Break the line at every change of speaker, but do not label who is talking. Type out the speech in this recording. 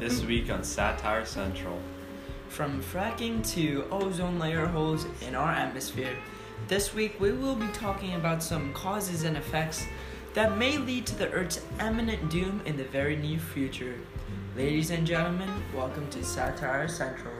This week on Satire Central.
From fracking to ozone layer holes in our atmosphere, this week we will be talking about some causes and effects that may lead to the Earth's imminent doom in the very near future. Ladies and gentlemen, welcome to Satire Central.